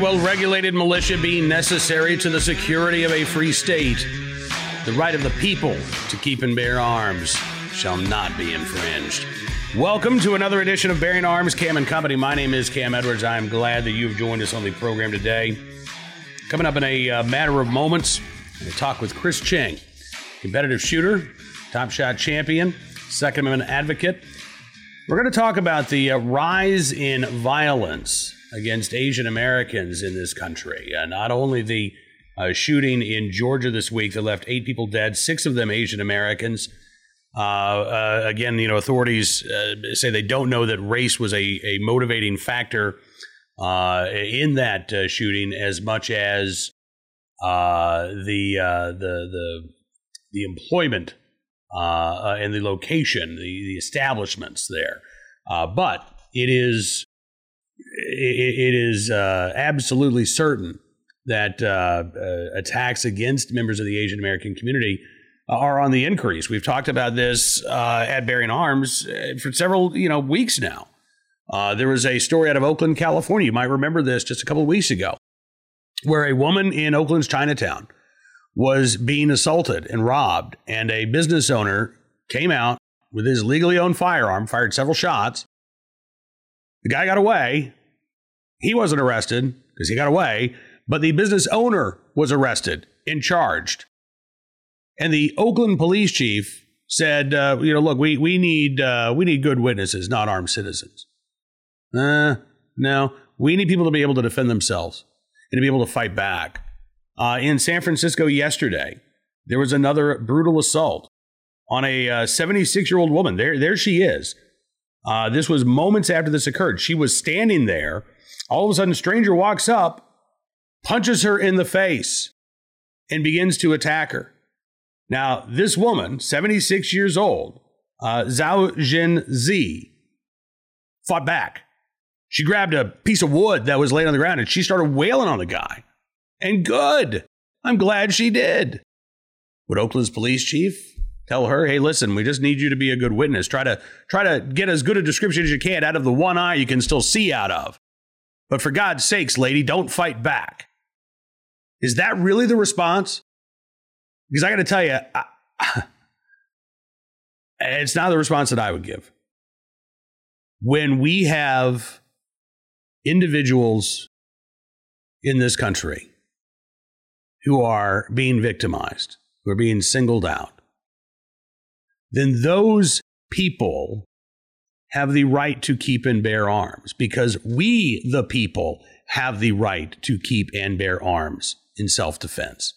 Well regulated militia being necessary to the security of a free state, the right of the people to keep and bear arms shall not be infringed. Welcome to another edition of Bearing Arms, Cam and Company. My name is Cam Edwards. I am glad that you've joined us on the program today. Coming up in a uh, matter of moments, we talk with Chris Cheng, competitive shooter, top shot champion, Second Amendment advocate. We're going to talk about the uh, rise in violence against Asian Americans in this country. Uh, not only the uh, shooting in Georgia this week that left eight people dead, six of them Asian Americans. Uh, uh, again, you know, authorities uh, say they don't know that race was a, a motivating factor in that shooting as much as the the the the employment and the location, the, the establishments there. but it is it, it is uh, absolutely certain that uh, uh, attacks against members of the Asian American community are on the increase. We've talked about this uh, at Bearing Arms uh, for several you know weeks now. There was a story out of Oakland, California. You might remember this just a couple of weeks ago, where a woman in Oakland's Chinatown was being assaulted and robbed, and a business owner came out with his legally owned firearm, fired several shots, the guy got away. He wasn't arrested because he got away, but the business owner was arrested and charged. And the Oakland police chief said, uh, "You know, look, we we need uh, we need good witnesses, not armed citizens. Uh, no, we need people to be able to defend themselves and to be able to fight back." Uh, in San Francisco yesterday, there was another brutal assault on a 76 uh, year old woman. There, there she is uh, this was moments after this occurred. She was standing there. All of a sudden, a stranger walks up, punches her in the face, and begins to attack her. Now, this woman, 76 years old, uh, Xiao Zhen Xie, fought back. She grabbed a piece of wood that was laid on the ground and she started wailing on the guy. And good. I'm glad she did. Would Oakland's police chief Tell her, hey, listen, we just need you to be a good witness. Try to try to get as good a description as you can out of the one eye you can still see out of. But for God's sakes, lady, don't fight back. Is that really the response? Because I got to tell you, I, it's not the response that I would give. When we have individuals in this country who are being victimized, who are being singled out, then those people have the right to keep and bear arms because we, the people, have the right to keep and bear arms in self defense.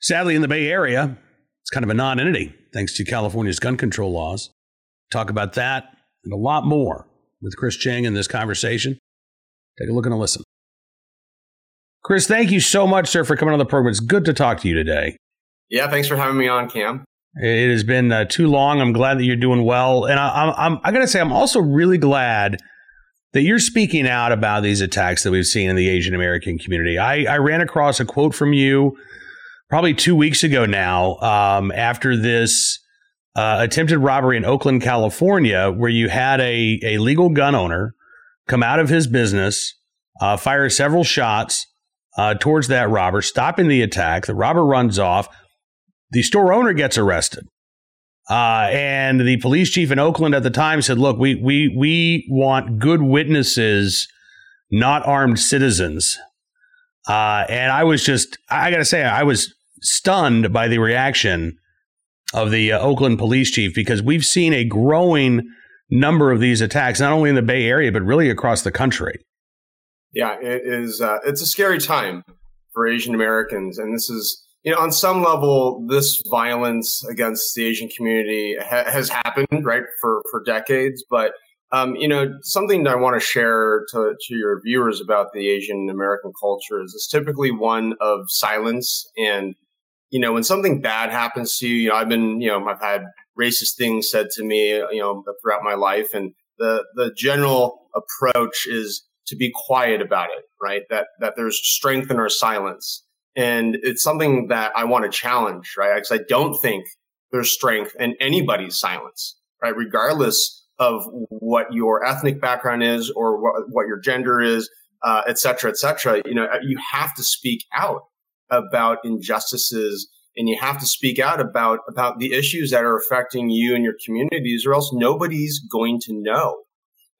Sadly, in the Bay Area, it's kind of a non entity thanks to California's gun control laws. Talk about that and a lot more with Chris Cheng in this conversation. Take a look and a listen. Chris, thank you so much, sir, for coming on the program. It's good to talk to you today. Yeah, thanks for having me on, Cam. It has been uh, too long. I'm glad that you're doing well, and I, I'm I gotta say I'm also really glad that you're speaking out about these attacks that we've seen in the Asian American community. I, I ran across a quote from you probably two weeks ago now um, after this uh, attempted robbery in Oakland, California, where you had a, a legal gun owner come out of his business, uh, fire several shots uh, towards that robber, stopping the attack. The robber runs off. The store owner gets arrested. Uh, and the police chief in Oakland at the time said, "Look, we we we want good witnesses, not armed citizens." Uh, and I was just, I got to say, I was stunned by the reaction of the uh, Oakland police chief because we've seen a growing number of these attacks, not only in the Bay Area but really across the country. Yeah, it is. Uh, it's a scary time for Asian Americans, and this is you know, on some level, this violence against the Asian community ha- has happened, right, for, for decades. But, um, you know, something I want to share to, to your viewers about the Asian American culture is it's typically one of silence. And, you know, when something bad happens to you, you know, I've been, you know, I've had racist things said to me, you know, throughout my life. And the, the general approach is to be quiet about it, right? That, that there's strength in our silence and it's something that I want to challenge, right? Because I don't think there's strength in anybody's silence, right? Regardless of what your ethnic background is or what, what your gender is, uh, et cetera, et cetera. You know, you have to speak out about injustices and you have to speak out about about the issues that are affecting you and your communities or else nobody's going to know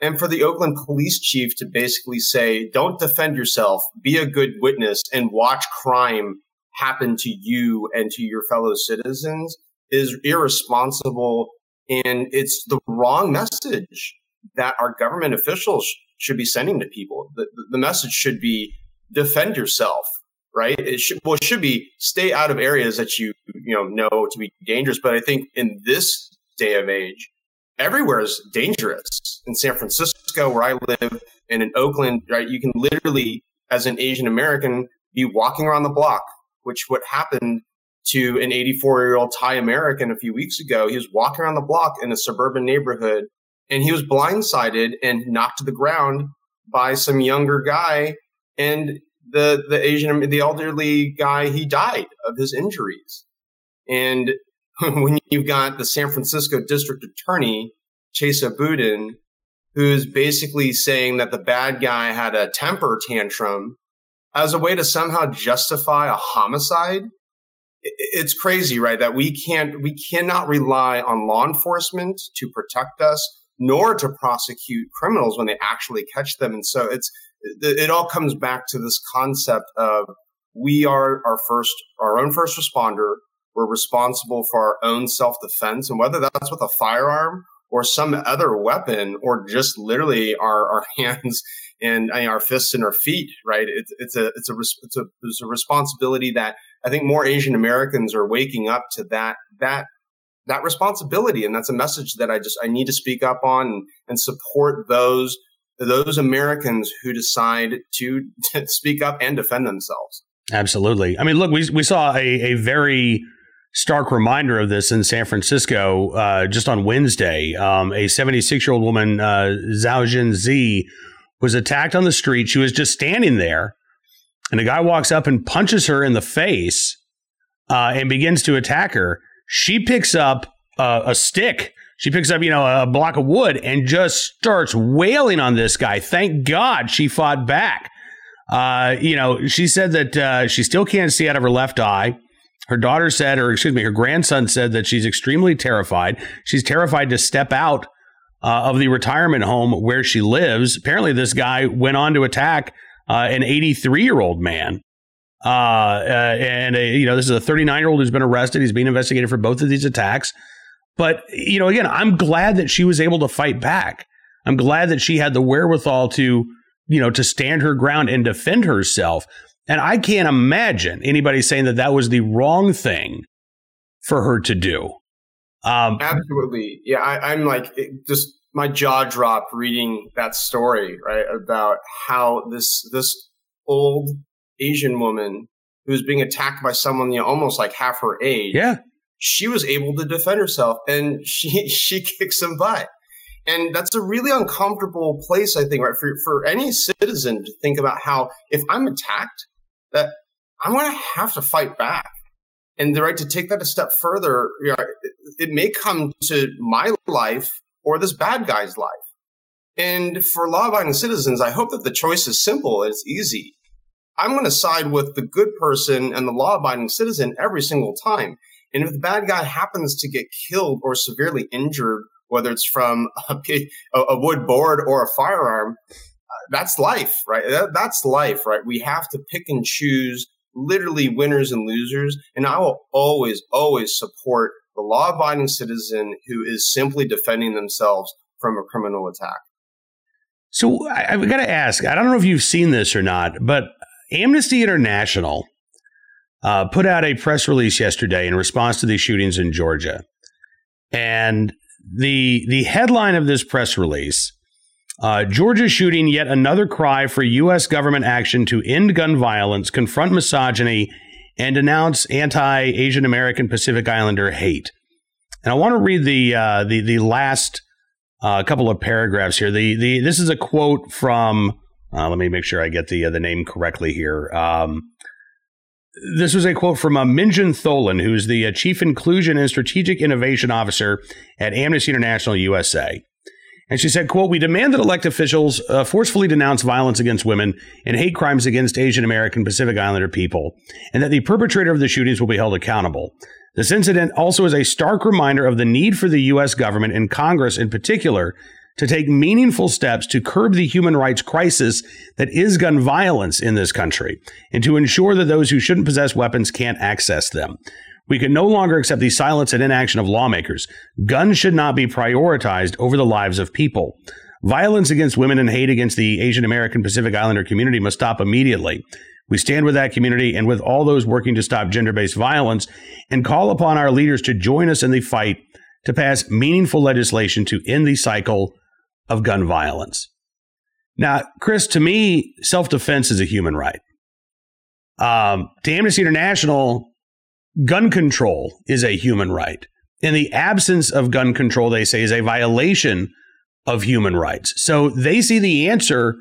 and for the oakland police chief to basically say don't defend yourself be a good witness and watch crime happen to you and to your fellow citizens is irresponsible and it's the wrong message that our government officials should be sending to people the, the message should be defend yourself right? It should well, it should be stay out of areas that you you know know to be dangerous. But I think in this day of age, everywhere is dangerous. In San Francisco, where I live, and in Oakland, right, you can literally, as an Asian American, be walking around the block, which what happened to an 84 year old Thai American a few weeks ago. He was walking around the block in a suburban neighborhood, and he was blindsided and knocked to the ground by some younger guy. And the the Asian the elderly guy he died of his injuries, and when you've got the San Francisco District Attorney Chesa Boudin, who's basically saying that the bad guy had a temper tantrum as a way to somehow justify a homicide. It's crazy, right? That we can't, we cannot rely on law enforcement to protect us, nor to prosecute criminals when they actually catch them. And so it's, it all comes back to this concept of we are our first, our own first responder. We're responsible for our own self defense. And whether that's with a firearm or some other weapon or just literally our, our hands and I mean, our fists and our feet, right? It's, it's a, it's a, it's a, it's a responsibility that I think more Asian Americans are waking up to that, that, that responsibility. And that's a message that I just, I need to speak up on and, and support those those Americans who decide to, to speak up and defend themselves. Absolutely. I mean, look, we, we saw a, a very stark reminder of this in San Francisco uh, just on Wednesday. Um, a 76 year old woman, uh, Xiao Zhen Xie, was attacked on the street. She was just standing there, and a guy walks up and punches her in the face uh, and begins to attack her. She picks up uh, a stick she picks up, you know, a block of wood and just starts wailing on this guy. Thank God she fought back. Uh, you know, she said that uh, she still can't see out of her left eye. Her daughter said, or excuse me, her grandson said that she's extremely terrified. She's terrified to step out uh, of the retirement home where she lives. Apparently, this guy went on to attack uh, an 83 year old man. Uh, uh, and a, you know, this is a 39 year old who's been arrested. He's being investigated for both of these attacks. But, you know, again, I'm glad that she was able to fight back. I'm glad that she had the wherewithal to, you know, to stand her ground and defend herself. And I can't imagine anybody saying that that was the wrong thing for her to do. Um, Absolutely. Yeah. I, am like, just my jaw dropped reading that story, right? About how this, this old Asian woman who's being attacked by someone, you know, almost like half her age. Yeah she was able to defend herself and she she kicks some butt. And that's a really uncomfortable place, I think, right? For for any citizen to think about how if I'm attacked, that I'm gonna have to fight back. And the right to take that a step further, you know, it, it may come to my life or this bad guy's life. And for law abiding citizens, I hope that the choice is simple and it's easy. I'm going to side with the good person and the law abiding citizen every single time. And if the bad guy happens to get killed or severely injured, whether it's from a, a wood board or a firearm, that's life, right? That, that's life, right? We have to pick and choose literally winners and losers. And I will always, always support the law abiding citizen who is simply defending themselves from a criminal attack. So I, have got to ask I don't know if you've seen this or not, but Amnesty International uh, put out a press release yesterday in response to these shootings in Georgia. And the the headline of this press release uh, Georgia shooting yet another cry for U.S. government action to end gun violence, confront misogyny, and denounce anti Asian American Pacific Islander hate. And I want to read the uh, the the last uh, couple of paragraphs here. The the this is a quote from. Uh, let me make sure I get the uh, the name correctly here. Um, this was a quote from uh, Minjin Tholen, who's the uh, Chief Inclusion and Strategic Innovation Officer at Amnesty International USA. And she said, quote, we demand that elected officials uh, forcefully denounce violence against women and hate crimes against Asian American Pacific Islander people, and that the perpetrator of the shootings will be held accountable. This incident also is a stark reminder of the need for the U.S. government and Congress in particular to take meaningful steps to curb the human rights crisis that is gun violence in this country and to ensure that those who shouldn't possess weapons can't access them. We can no longer accept the silence and inaction of lawmakers. Guns should not be prioritized over the lives of people. Violence against women and hate against the Asian American Pacific Islander community must stop immediately. We stand with that community and with all those working to stop gender based violence and call upon our leaders to join us in the fight to pass meaningful legislation to end the cycle of gun violence. Now, Chris, to me, self defense is a human right. Um, to Amnesty International, gun control is a human right. In the absence of gun control, they say, is a violation of human rights. So they see the answer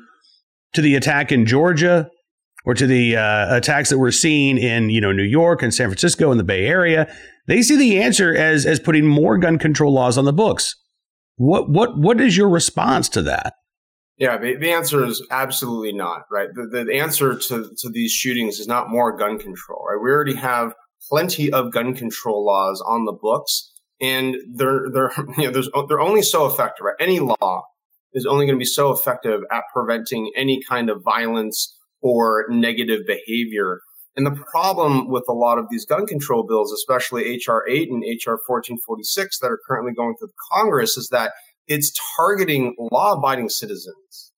to the attack in Georgia or to the uh, attacks that we're seeing in you know New York and San Francisco and the Bay Area. They see the answer as as putting more gun control laws on the books. What what what is your response to that? Yeah, the, the answer is absolutely not. Right. The, the answer to to these shootings is not more gun control. Right. We already have plenty of gun control laws on the books, and they're they're you know they're only so effective. Right? Any law is only going to be so effective at preventing any kind of violence or negative behavior. And the problem with a lot of these gun control bills, especially HR 8 and HR 1446 that are currently going through Congress, is that it's targeting law abiding citizens.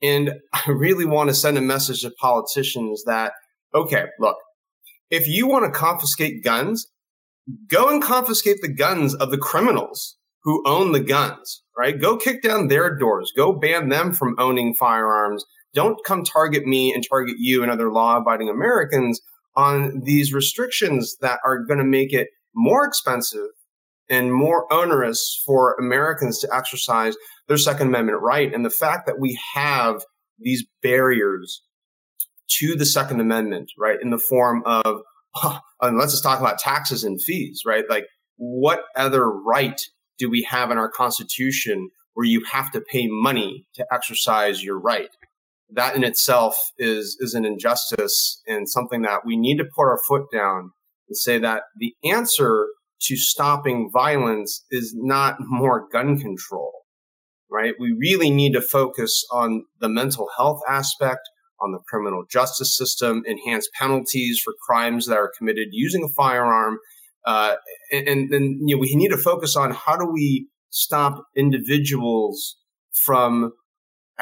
And I really want to send a message to politicians that, okay, look, if you want to confiscate guns, go and confiscate the guns of the criminals who own the guns, right? Go kick down their doors. Go ban them from owning firearms. Don't come target me and target you and other law abiding Americans on these restrictions that are going to make it more expensive and more onerous for Americans to exercise their Second Amendment right. And the fact that we have these barriers to the Second Amendment, right, in the form of, and let's just talk about taxes and fees, right? Like, what other right do we have in our Constitution where you have to pay money to exercise your right? That in itself is is an injustice and something that we need to put our foot down and say that the answer to stopping violence is not more gun control, right? We really need to focus on the mental health aspect, on the criminal justice system, enhance penalties for crimes that are committed using a firearm. Uh, and then you know, we need to focus on how do we stop individuals from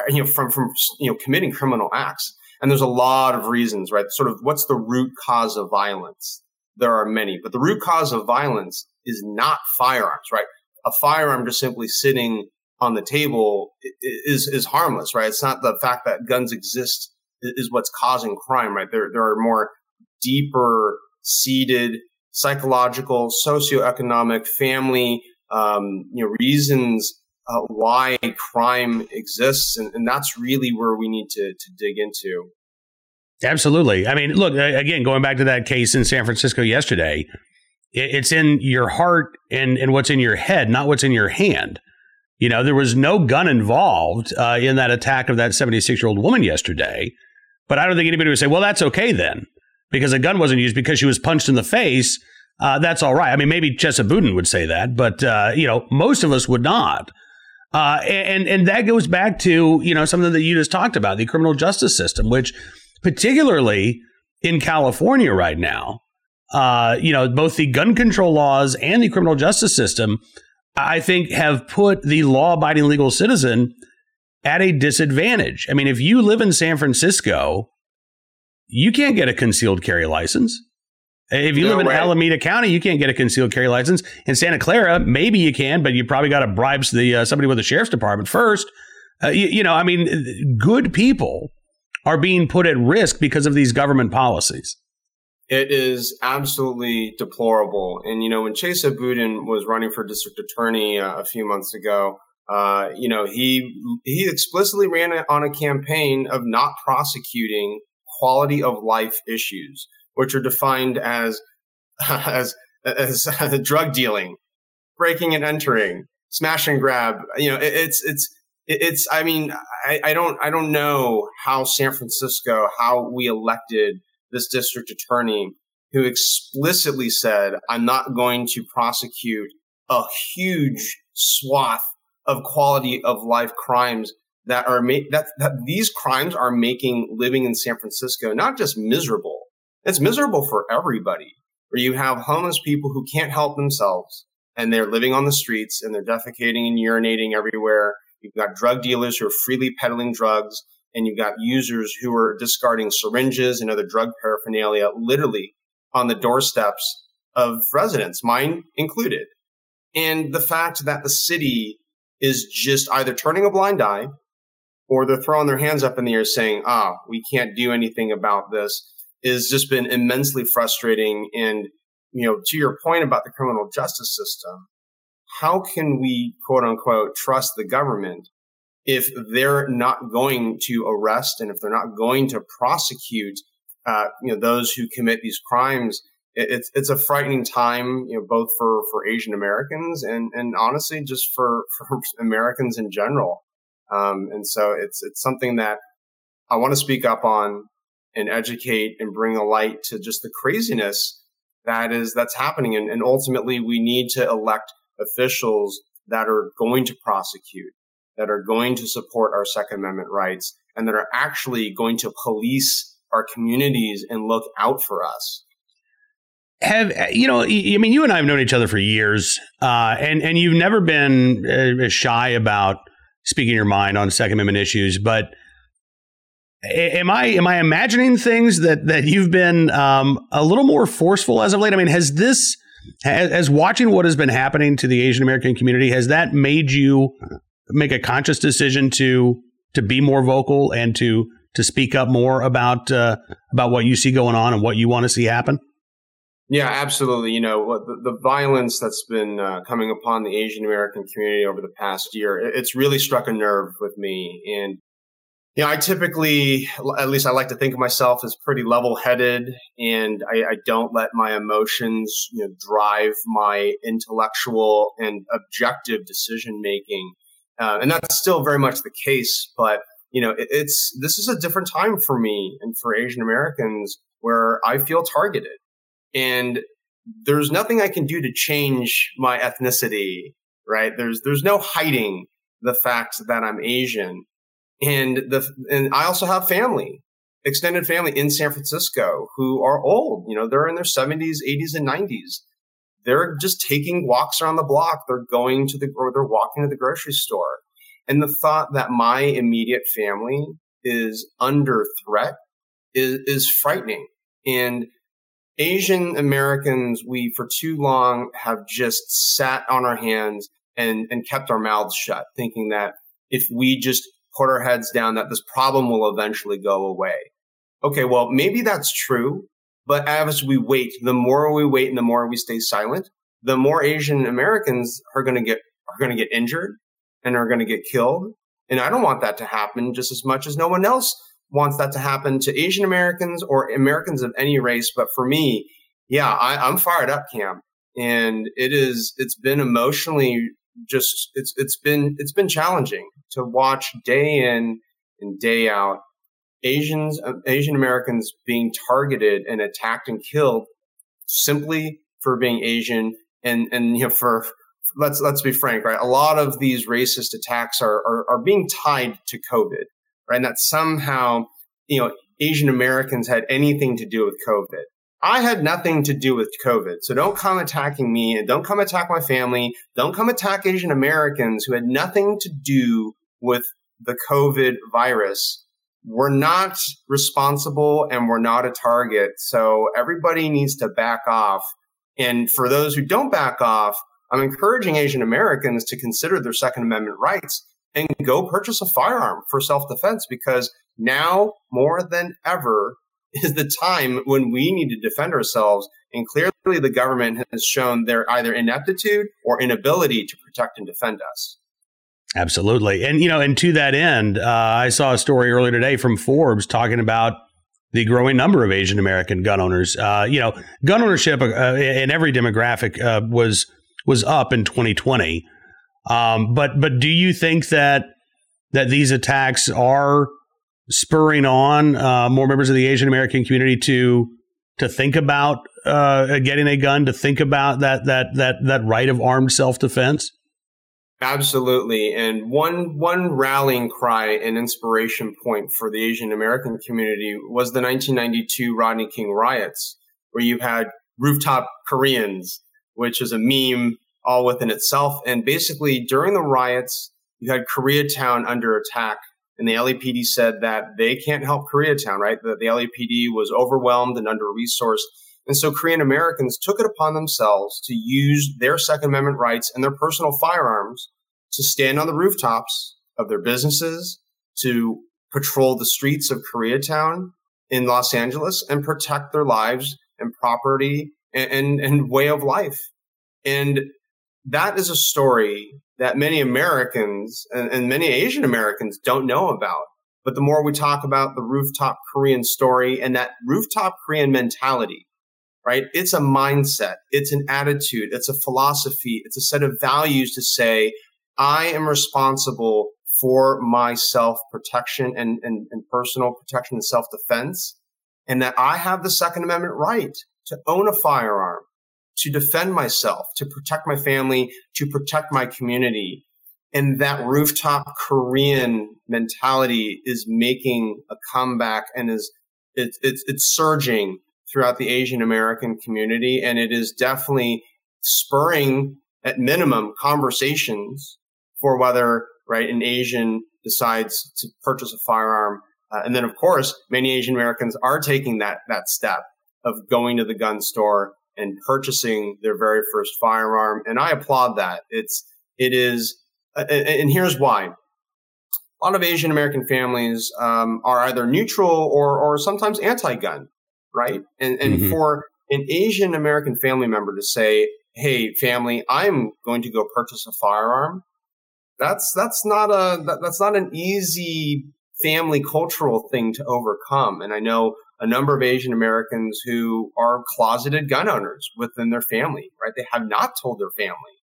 you know from from you know committing criminal acts. And there's a lot of reasons, right? Sort of what's the root cause of violence? There are many, but the root cause of violence is not firearms, right? A firearm just simply sitting on the table is is harmless, right? It's not the fact that guns exist is what's causing crime, right? There, there are more deeper seated psychological, socioeconomic, family, um, you know, reasons uh, why crime exists, and, and, that's really where we need to to dig into. Absolutely. I mean, look again, going back to that case in San Francisco yesterday. It's in your heart and, and what's in your head, not what's in your hand. You know, there was no gun involved uh, in that attack of that 76 year old woman yesterday. But I don't think anybody would say, well, that's okay then, because a gun wasn't used because she was punched in the face. Uh, that's all right. I mean, maybe Chesa Boudin would say that, but uh, you know, most of us would not. Uh, and and that goes back to you know something that you just talked about, the criminal justice system, which particularly in California right now, uh, you know, both the gun control laws and the criminal justice system, I think, have put the law-abiding legal citizen at a disadvantage. I mean, if you live in San Francisco, you can't get a concealed carry license. If you no live in way. Alameda County, you can't get a concealed carry license. In Santa Clara, maybe you can, but you probably got to bribe the uh, somebody with the sheriff's department first. Uh, you, you know, I mean, good people are being put at risk because of these government policies. It is absolutely deplorable. And, you know, when Chesa Boudin was running for district attorney uh, a few months ago, uh, you know, he he explicitly ran on a campaign of not prosecuting quality of life issues, which are defined as as as, drug dealing, breaking and entering, smash and grab. You know, it, it's it's it's. I mean, I, I don't I don't know how San Francisco, how we elected this district attorney who explicitly said, "I'm not going to prosecute a huge swath of quality of life crimes that are made that, that these crimes are making living in San Francisco not just miserable. It's miserable for everybody. Where you have homeless people who can't help themselves and they're living on the streets and they're defecating and urinating everywhere. You've got drug dealers who are freely peddling drugs and you've got users who are discarding syringes and other drug paraphernalia literally on the doorsteps of residents, mine included. And the fact that the city is just either turning a blind eye or they're throwing their hands up in the air saying, ah, we can't do anything about this is just been immensely frustrating. And, you know, to your point about the criminal justice system, how can we quote unquote trust the government if they're not going to arrest and if they're not going to prosecute, uh, you know, those who commit these crimes? It's it's a frightening time, you know, both for for Asian Americans and and honestly just for for Americans in general. Um, and so it's it's something that I want to speak up on and educate and bring a light to just the craziness that is that's happening. And, and ultimately, we need to elect officials that are going to prosecute, that are going to support our Second Amendment rights, and that are actually going to police our communities and look out for us have you know i mean you and i have known each other for years uh, and and you've never been uh, shy about speaking your mind on second amendment issues but am I am I imagining things that that you've been um, a little more forceful as of late? I mean, has this as, as watching what has been happening to the Asian American community has that made you make a conscious decision to to be more vocal and to to speak up more about uh, about what you see going on and what you want to see happen? Yeah, absolutely. You know, the, the violence that's been uh, coming upon the Asian American community over the past year, it's really struck a nerve with me. And you know, I typically, at least I like to think of myself as pretty level headed and I, I, don't let my emotions, you know, drive my intellectual and objective decision making. Uh, and that's still very much the case, but you know, it, it's, this is a different time for me and for Asian Americans where I feel targeted and there's nothing I can do to change my ethnicity, right? There's, there's no hiding the fact that I'm Asian and the and I also have family, extended family in San Francisco who are old. You know, they're in their 70s, 80s, and 90s. They're just taking walks around the block. They're going to the or they're walking to the grocery store. And the thought that my immediate family is under threat is, is frightening. And Asian Americans, we for too long have just sat on our hands and, and kept our mouths shut, thinking that if we just put our heads down that this problem will eventually go away. Okay, well, maybe that's true, but as we wait, the more we wait and the more we stay silent, the more Asian Americans are going to get are going to get injured and are going to get killed. And I don't want that to happen just as much as no one else wants that to happen to Asian Americans or Americans of any race. But for me, yeah, I, I'm fired up, Cam. And it is, it's been emotionally just it's it's been it's been challenging to watch day in and day out Asians uh, Asian Americans being targeted and attacked and killed simply for being Asian and and you know for let's let's be frank right a lot of these racist attacks are are, are being tied to COVID right and that somehow you know Asian Americans had anything to do with COVID I had nothing to do with COVID. So don't come attacking me and don't come attack my family. Don't come attack Asian Americans who had nothing to do with the COVID virus. We're not responsible and we're not a target. So everybody needs to back off. And for those who don't back off, I'm encouraging Asian Americans to consider their Second Amendment rights and go purchase a firearm for self defense because now more than ever, is the time when we need to defend ourselves. And clearly, the government has shown their either ineptitude or inability to protect and defend us. Absolutely. And, you know, and to that end, uh, I saw a story earlier today from Forbes talking about the growing number of Asian American gun owners. Uh, you know, gun ownership uh, in every demographic uh, was was up in 2020. Um, but but do you think that that these attacks are spurring on uh, more members of the Asian American community to to think about uh, getting a gun, to think about that that that that right of armed self defense? Absolutely. And one one rallying cry and inspiration point for the Asian American community was the 1992 Rodney King riots, where you had rooftop Koreans, which is a meme all within itself. And basically, during the riots, you had Koreatown under attack. And the LAPD said that they can't help Koreatown, right? That the LAPD was overwhelmed and under resourced. And so Korean Americans took it upon themselves to use their Second Amendment rights and their personal firearms to stand on the rooftops of their businesses, to patrol the streets of Koreatown in Los Angeles and protect their lives and property and, and, and way of life. And that is a story that many Americans and, and many Asian Americans don't know about. But the more we talk about the rooftop Korean story and that rooftop Korean mentality, right? It's a mindset, it's an attitude, it's a philosophy, it's a set of values to say, I am responsible for my self protection and, and, and personal protection and self defense, and that I have the Second Amendment right to own a firearm, to defend myself, to protect my family, to protect my community. And that rooftop Korean mentality is making a comeback and is it's it's, it's surging throughout the Asian American community, and it is definitely spurring, at minimum, conversations for whether right an Asian decides to purchase a firearm. Uh, and then, of course, many Asian Americans are taking that that step of going to the gun store and purchasing their very first firearm. And I applaud that. It's it is, and here's why. A lot of Asian American families um, are either neutral or or sometimes anti-gun, right? And and mm-hmm. for an Asian American family member to say, "Hey, family, I'm going to go purchase a firearm," that's that's not a that, that's not an easy family cultural thing to overcome. And I know a number of Asian Americans who are closeted gun owners within their family, right? They have not told their family,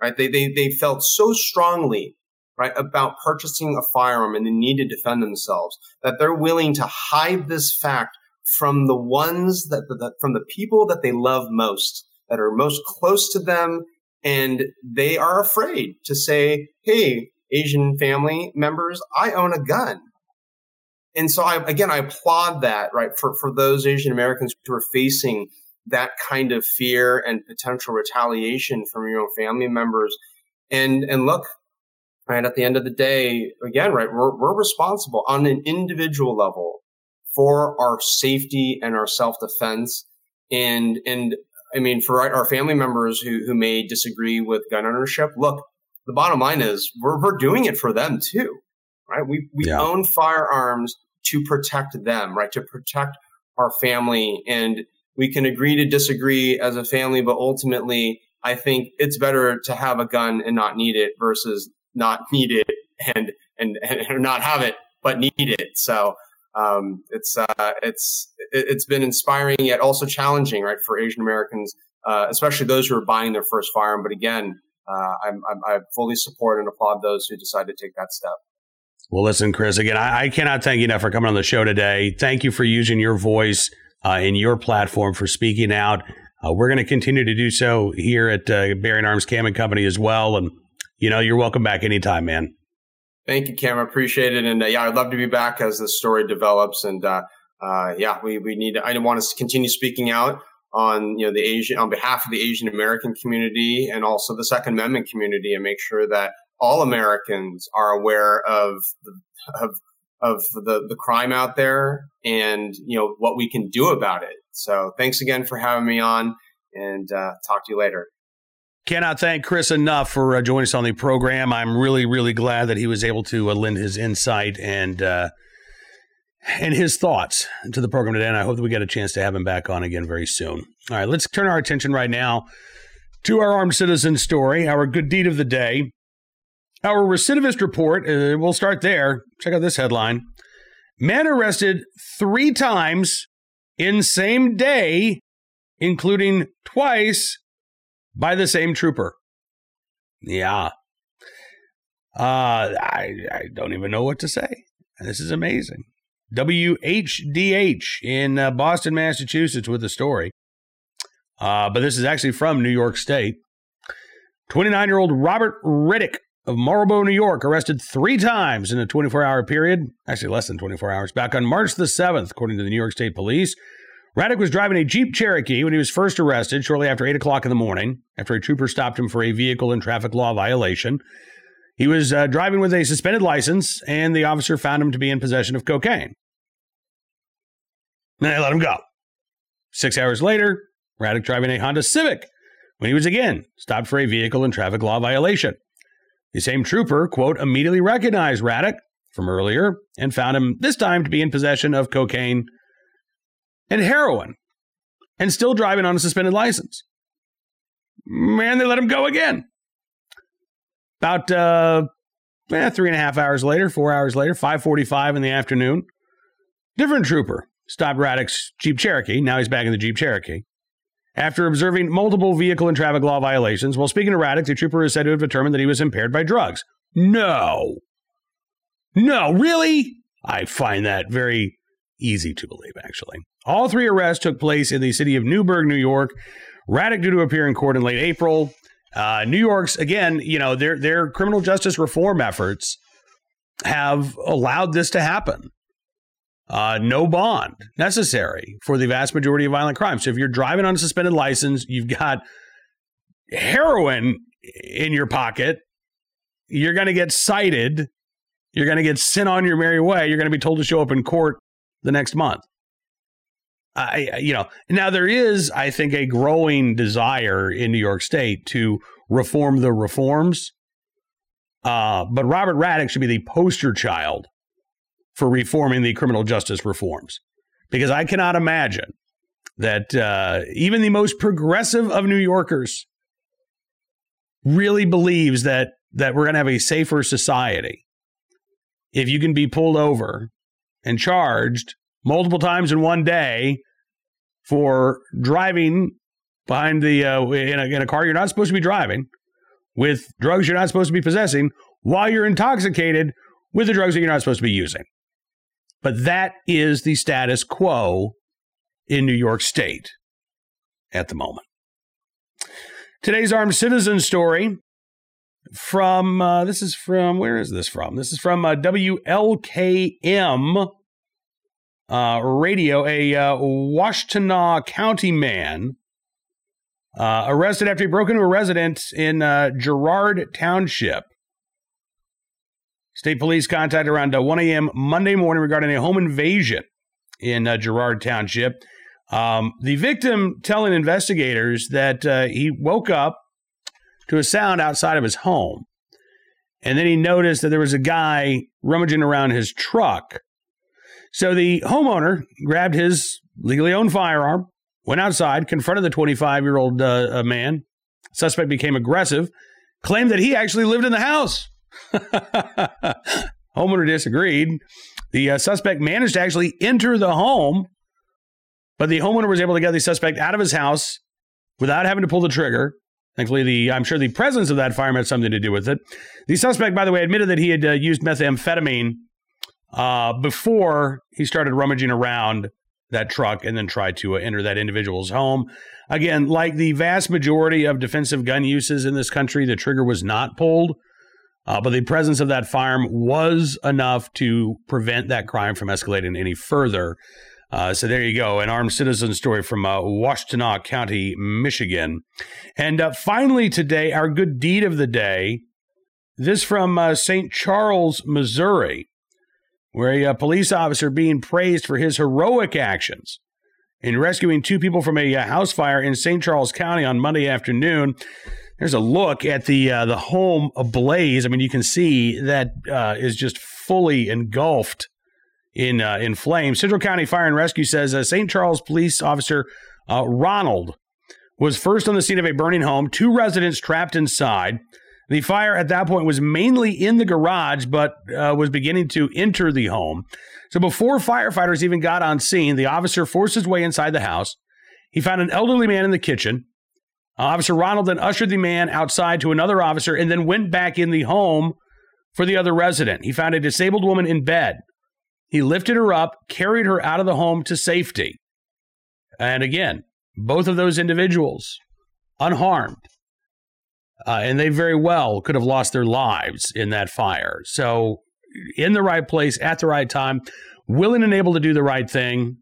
right? They, they, they felt so strongly, right, about purchasing a firearm and the need to defend themselves that they're willing to hide this fact from the ones that, that from the people that they love most, that are most close to them. And they are afraid to say, Hey, Asian family members, I own a gun and so I, again, I applaud that, right? For, for those Asian Americans who are facing that kind of fear and potential retaliation from your own family members. And, and look, right, at the end of the day, again, right, we're, we're responsible on an individual level for our safety and our self defense. And, and I mean, for our family members who, who may disagree with gun ownership, look, the bottom line is we're, we're doing it for them too, right? We, we yeah. own firearms to protect them, right? To protect our family. And we can agree to disagree as a family, but ultimately, I think it's better to have a gun and not need it versus not need it and, and, and not have it, but need it. So, um, it's, uh, it's, it's been inspiring yet also challenging, right? For Asian Americans, uh, especially those who are buying their first firearm. But again, uh, I'm, I'm, I fully support and applaud those who decide to take that step. Well, listen, Chris, again, I, I, cannot thank you enough for coming on the show today. Thank you for using your voice uh, in your platform for speaking out. Uh, we're going to continue to do so here at uh, Bearing Arms Cam and Company as well. And, you know, you're welcome back anytime, man. Thank you, Cam. I appreciate it. And uh, yeah, I'd love to be back as the story develops. And uh, uh, yeah, we, we need, I want to continue speaking out on, you know, the Asian, on behalf of the Asian American community and also the Second Amendment community and make sure that all Americans are aware of the, of of the, the crime out there and you know what we can do about it. So thanks again for having me on, and uh, talk to you later. Cannot thank Chris enough for uh, joining us on the program. I'm really, really glad that he was able to uh, lend his insight and uh, and his thoughts to the program today. And I hope that we get a chance to have him back on again very soon. All right, let's turn our attention right now to our armed citizen story, our good deed of the day. Our recidivist report, uh, we'll start there. Check out this headline Man arrested three times in same day, including twice by the same trooper. Yeah. Uh, I, I don't even know what to say. This is amazing. WHDH in uh, Boston, Massachusetts, with the story. Uh, but this is actually from New York State. 29 year old Robert Riddick of Marlboro, New York, arrested three times in a 24 hour period, actually less than 24 hours, back on March the 7th, according to the New York State Police. Raddick was driving a Jeep Cherokee when he was first arrested shortly after 8 o'clock in the morning, after a trooper stopped him for a vehicle and traffic law violation. He was uh, driving with a suspended license, and the officer found him to be in possession of cocaine. They let him go. Six hours later, Raddick driving a Honda Civic when he was again stopped for a vehicle and traffic law violation. The same trooper, quote, immediately recognized Raddick from earlier and found him this time to be in possession of cocaine and heroin and still driving on a suspended license. Man, they let him go again. About uh, eh, three and a half hours later, four hours later, 545 in the afternoon, different trooper stopped Raddick's Jeep Cherokee. Now he's back in the Jeep Cherokee after observing multiple vehicle and traffic law violations. While speaking to the trooper is said to have determined that he was impaired by drugs. No. No, really? I find that very easy to believe, actually. All three arrests took place in the city of Newburgh, New York. Raddick due to appear in court in late April. Uh, New York's, again, you know, their, their criminal justice reform efforts have allowed this to happen uh, no bond necessary for the vast majority of violent crimes. So if you're driving on a suspended license, you've got heroin in your pocket, you're going to get cited. You're going to get sent on your merry way. You're going to be told to show up in court the next month. I, you know, now there is, I think, a growing desire in New York State to reform the reforms. Uh, but Robert Raddick should be the poster child for reforming the criminal justice reforms. Because I cannot imagine that uh, even the most progressive of New Yorkers really believes that that we're going to have a safer society if you can be pulled over and charged multiple times in one day for driving behind the uh, in, a, in a car you're not supposed to be driving with drugs you're not supposed to be possessing while you're intoxicated with the drugs that you're not supposed to be using. But that is the status quo in New York State at the moment. Today's armed citizen story from uh, this is from where is this from? This is from uh, WLKM uh, radio. A uh, Washtenaw County man uh, arrested after he broke into a residence in uh, Girard Township State police contacted around uh, 1 a.m. Monday morning regarding a home invasion in uh, Girard Township. Um, the victim telling investigators that uh, he woke up to a sound outside of his home. And then he noticed that there was a guy rummaging around his truck. So the homeowner grabbed his legally owned firearm, went outside, confronted the 25 year old uh, man. Suspect became aggressive, claimed that he actually lived in the house. Homeowner disagreed. The uh, suspect managed to actually enter the home, but the homeowner was able to get the suspect out of his house without having to pull the trigger. Thankfully, the I'm sure the presence of that firearm had something to do with it. The suspect, by the way, admitted that he had uh, used methamphetamine uh, before he started rummaging around that truck and then tried to uh, enter that individual's home. Again, like the vast majority of defensive gun uses in this country, the trigger was not pulled. Uh, but the presence of that firearm was enough to prevent that crime from escalating any further. Uh, so there you go, an armed citizen story from uh, Washtenaw County, Michigan. And uh, finally, today, our good deed of the day. This from uh, St. Charles, Missouri, where a, uh, police officer being praised for his heroic actions in rescuing two people from a uh, house fire in St. Charles County on Monday afternoon. There's a look at the uh, the home ablaze. I mean, you can see that uh, is just fully engulfed in uh, in flames. Central County Fire and Rescue says uh, St. Charles Police Officer uh, Ronald was first on the scene of a burning home. Two residents trapped inside. The fire at that point was mainly in the garage, but uh, was beginning to enter the home. So before firefighters even got on scene, the officer forced his way inside the house. He found an elderly man in the kitchen. Officer Ronald then ushered the man outside to another officer and then went back in the home for the other resident. He found a disabled woman in bed. He lifted her up, carried her out of the home to safety. And again, both of those individuals unharmed. Uh, and they very well could have lost their lives in that fire. So, in the right place at the right time, willing and able to do the right thing.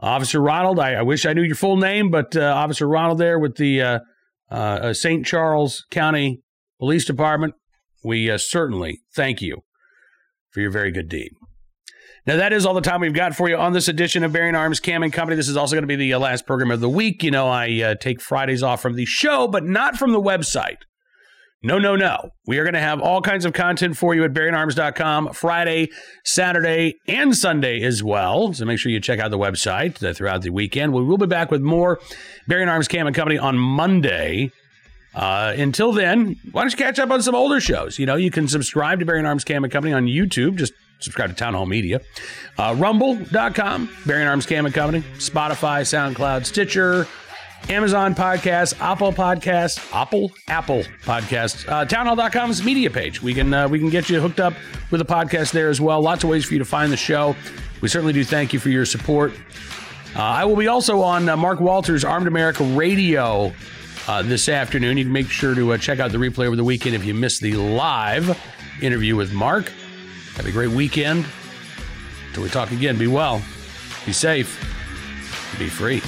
Officer Ronald, I, I wish I knew your full name, but uh, Officer Ronald there with the uh, uh, uh St. Charles County Police Department, we uh, certainly thank you for your very good deed. Now, that is all the time we've got for you on this edition of Bearing Arms Cam and Company. This is also going to be the uh, last program of the week. You know, I take Fridays off from the show, but not from the website. No, no, no. We are going to have all kinds of content for you at bearingarms.com Friday, Saturday, and Sunday as well. So make sure you check out the website uh, throughout the weekend. We will be back with more Bearing Arms Cam and Company on Monday. Uh, until then, why don't you catch up on some older shows? You know, you can subscribe to Bearing Arms Cam and Company on YouTube. Just subscribe to Town Hall Media. Uh, Rumble.com, Bearing Arms Cam and Company, Spotify, SoundCloud, Stitcher, Amazon Podcast, Apple Podcast, Apple, Apple Podcast, uh, townhall.com's media page. We can uh, we can get you hooked up with a podcast there as well. Lots of ways for you to find the show. We certainly do thank you for your support. Uh, I will be also on uh, Mark Walters' Armed America Radio uh, this afternoon. You can make sure to uh, check out the replay over the weekend if you missed the live interview with Mark. Have a great weekend. Until we talk again, be well, be safe, be free.